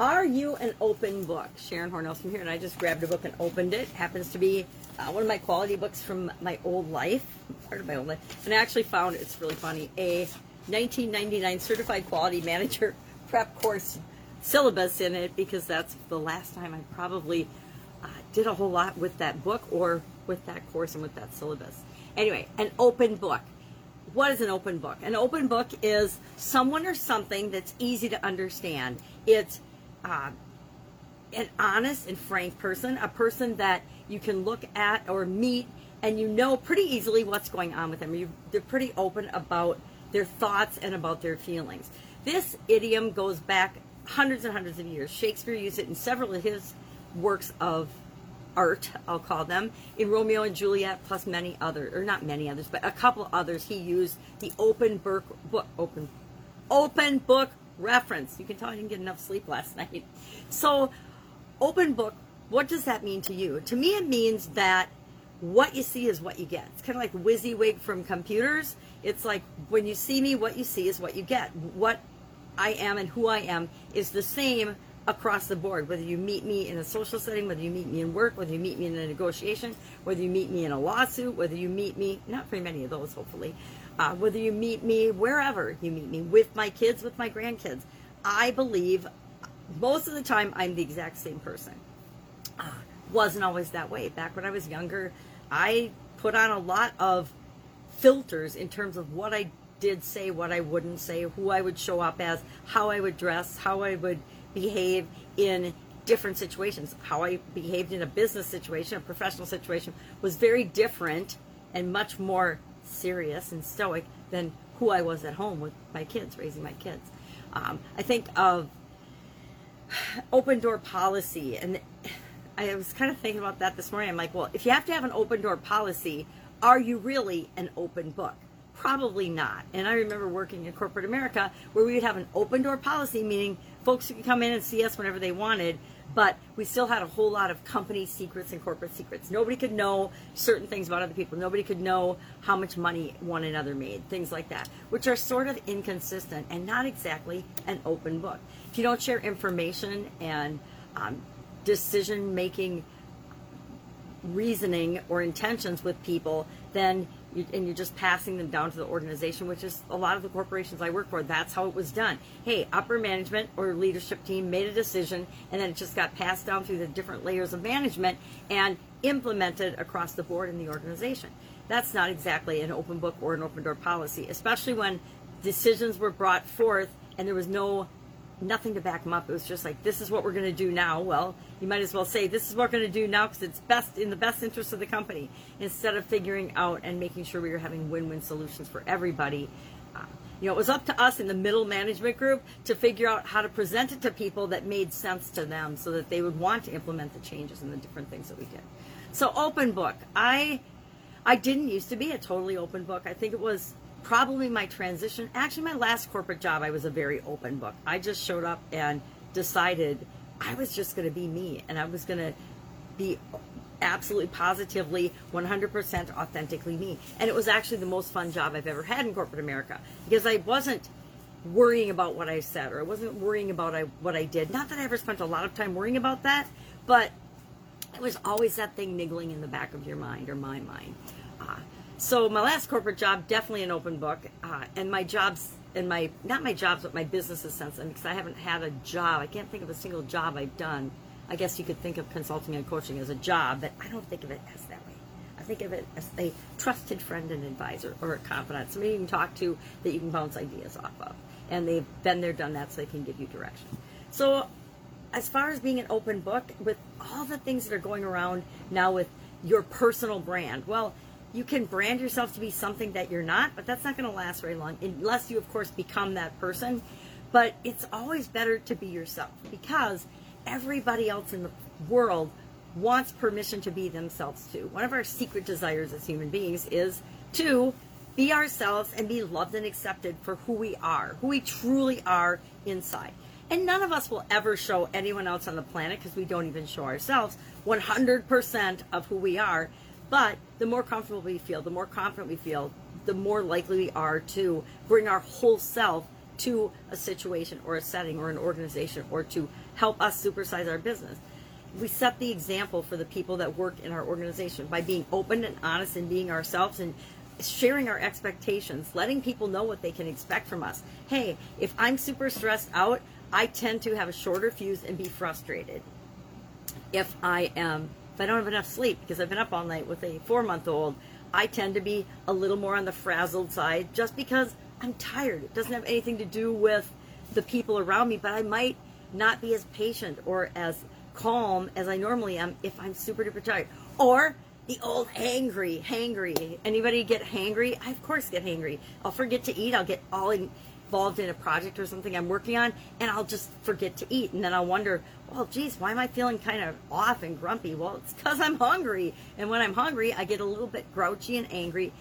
Are you an open book? Sharon Hornell from here, and I just grabbed a book and opened it. Happens to be uh, one of my quality books from my old life, part of my old life. And I actually found it's really funny a 1999 certified quality manager prep course syllabus in it because that's the last time I probably uh, did a whole lot with that book or with that course and with that syllabus. Anyway, an open book. What is an open book? An open book is someone or something that's easy to understand. It's uh, an honest and frank person, a person that you can look at or meet and you know pretty easily what's going on with them. You, they're pretty open about their thoughts and about their feelings. This idiom goes back hundreds and hundreds of years. Shakespeare used it in several of his works of art, I'll call them, in Romeo and Juliet, plus many others, or not many others, but a couple others. He used the open book, book open, open book reference. You can tell I didn't get enough sleep last night. So, open book. What does that mean to you? To me, it means that what you see is what you get. It's kind of like WYSIWYG from computers. It's like when you see me, what you see is what you get. What I am and who I am is the same across the board. Whether you meet me in a social setting, whether you meet me in work, whether you meet me in a negotiation, whether you meet me in a lawsuit, whether you meet me, not very many of those, hopefully, uh, whether you meet me wherever you meet me, with my kids, with my grandkids. I believe most of the time I'm the exact same person. Uh, wasn't always that way. Back when I was younger, I put on a lot of filters in terms of what I did say, what I wouldn't say, who I would show up as, how I would dress, how I would behave in different situations. How I behaved in a business situation, a professional situation, was very different and much more serious and stoic than who I was at home with my kids, raising my kids. Um, I think of open door policy, and I was kind of thinking about that this morning. I'm like, well, if you have to have an open door policy, are you really an open book? Probably not. And I remember working in corporate America where we would have an open door policy, meaning folks could come in and see us whenever they wanted, but we still had a whole lot of company secrets and corporate secrets. Nobody could know certain things about other people. Nobody could know how much money one another made, things like that, which are sort of inconsistent and not exactly an open book. If you don't share information and um, decision making reasoning or intentions with people, then you, and you're just passing them down to the organization, which is a lot of the corporations I work for. That's how it was done. Hey, upper management or leadership team made a decision, and then it just got passed down through the different layers of management and implemented across the board in the organization. That's not exactly an open book or an open door policy, especially when decisions were brought forth and there was no nothing to back them up. It was just like, this is what we're going to do now. Well, you might as well say, this is what we're going to do now because it's best in the best interest of the company instead of figuring out and making sure we were having win win solutions for everybody. Uh, you know, it was up to us in the middle management group to figure out how to present it to people that made sense to them so that they would want to implement the changes and the different things that we did. So, open book. I. I didn't used to be a totally open book. I think it was probably my transition. Actually, my last corporate job, I was a very open book. I just showed up and decided I was just going to be me and I was going to be absolutely positively 100% authentically me. And it was actually the most fun job I've ever had in corporate America because I wasn't worrying about what I said or I wasn't worrying about what I did. Not that I ever spent a lot of time worrying about that, but it was always that thing niggling in the back of your mind or my mind. Uh, so my last corporate job, definitely an open book, uh, and my jobs and my not my jobs, but my businesses since then because I haven't had a job. I can't think of a single job I've done. I guess you could think of consulting and coaching as a job, but I don't think of it as that way. I think of it as a trusted friend and advisor or a confidant, somebody you can talk to that you can bounce ideas off of, and they've been there, done that, so they can give you direction. So, as far as being an open book, with all the things that are going around now with your personal brand, well you can brand yourself to be something that you're not, but that's not going to last very long unless you, of course, become that person. But it's always better to be yourself because everybody else in the world wants permission to be themselves too. One of our secret desires as human beings is to be ourselves and be loved and accepted for who we are, who we truly are inside. And none of us will ever show anyone else on the planet because we don't even show ourselves 100% of who we are but the more comfortable we feel, the more confident we feel, the more likely we are to bring our whole self to a situation or a setting or an organization or to help us supersize our business. We set the example for the people that work in our organization by being open and honest and being ourselves and sharing our expectations, letting people know what they can expect from us. Hey, if I'm super stressed out, I tend to have a shorter fuse and be frustrated. If I am, I don't have enough sleep because I've been up all night with a four month old, I tend to be a little more on the frazzled side just because I'm tired. It doesn't have anything to do with the people around me, but I might not be as patient or as calm as I normally am if I'm super duper tired. Or the old hangry, hangry. Anybody get hangry? I of course get hangry. I'll forget to eat. I'll get all involved in a project or something I'm working on, and I'll just forget to eat, and then I'll wonder, well, geez, why am I feeling kind of off and grumpy? Well, it's because I'm hungry, and when I'm hungry, I get a little bit grouchy and angry.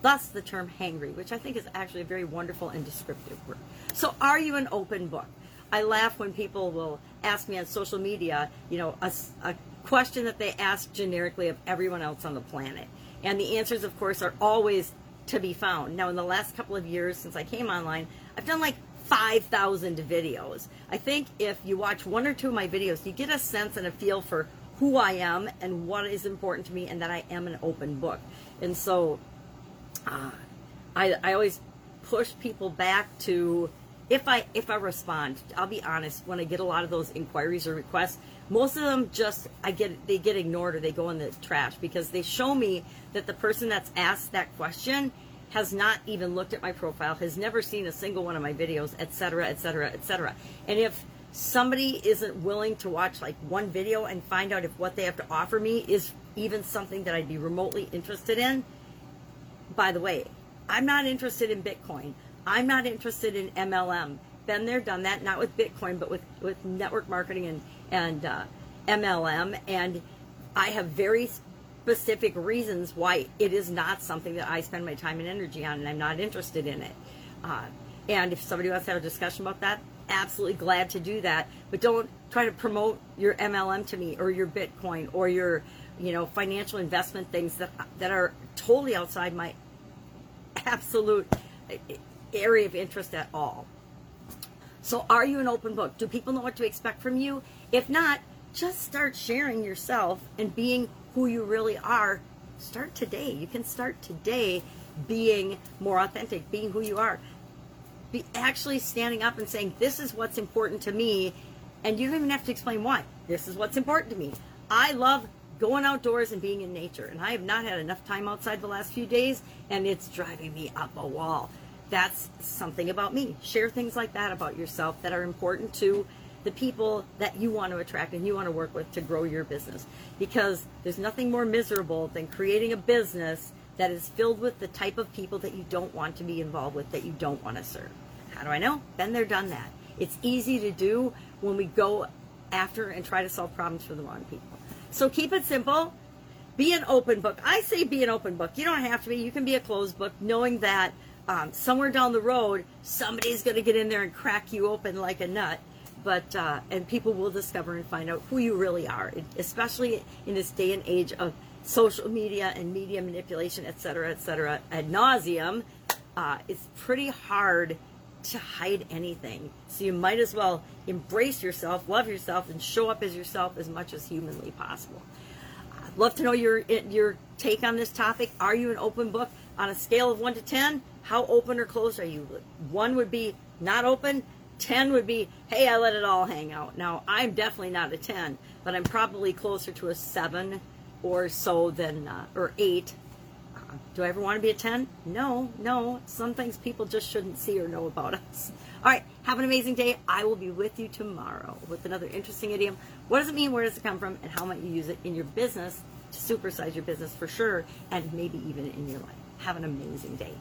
Thus, the term hangry, which I think is actually a very wonderful and descriptive word. So, are you an open book? I laugh when people will ask me on social media, you know, a, a question that they ask generically of everyone else on the planet. And the answers, of course, are always to be found. Now, in the last couple of years since I came online, I've done like 5,000 videos. I think if you watch one or two of my videos, you get a sense and a feel for who I am and what is important to me and that I am an open book. And so uh, I, I always push people back to if I if I respond, I'll be honest, when I get a lot of those inquiries or requests, most of them just I get they get ignored or they go in the trash because they show me that the person that's asked that question has not even looked at my profile, has never seen a single one of my videos, etc., etc., etc. And if somebody isn't willing to watch like one video and find out if what they have to offer me is even something that I'd be remotely interested in, by the way, I'm not interested in Bitcoin. I'm not interested in MLM. Been there, done that, not with Bitcoin, but with, with network marketing and, and uh, MLM. And I have very specific reasons why it is not something that I spend my time and energy on, and I'm not interested in it. Uh, and if somebody wants to have a discussion about that, absolutely glad to do that. But don't try to promote your MLM to me or your Bitcoin or your, you know, financial investment things that that are totally outside my absolute area of interest at all. So, are you an open book? Do people know what to expect from you? If not, just start sharing yourself and being who you really are. Start today. You can start today being more authentic, being who you are. Be actually standing up and saying, This is what's important to me. And you don't even have to explain why. This is what's important to me. I love going outdoors and being in nature. And I have not had enough time outside the last few days, and it's driving me up a wall that's something about me. Share things like that about yourself that are important to the people that you want to attract and you want to work with to grow your business. Because there's nothing more miserable than creating a business that is filled with the type of people that you don't want to be involved with, that you don't want to serve. How do I know? Been there, done that. It's easy to do when we go after and try to solve problems for the wrong people. So keep it simple. Be an open book. I say be an open book. You don't have to be. You can be a closed book, knowing that um, somewhere down the road, somebody's going to get in there and crack you open like a nut. But uh, and people will discover and find out who you really are, especially in this day and age of social media and media manipulation, et cetera, et cetera, ad nauseum. Uh, it's pretty hard to hide anything. So you might as well embrace yourself, love yourself, and show up as yourself as much as humanly possible. I'd love to know your your take on this topic. Are you an open book on a scale of one to ten? How open or closed are you? One would be not open, 10 would be, hey, I let it all hang out. Now, I'm definitely not a 10, but I'm probably closer to a 7 or so than, uh, or 8. Uh, do I ever want to be a 10? No, no. Some things people just shouldn't see or know about us. All right, have an amazing day. I will be with you tomorrow with another interesting idiom. What does it mean? Where does it come from? And how might you use it in your business to supersize your business for sure, and maybe even in your life? Have an amazing day.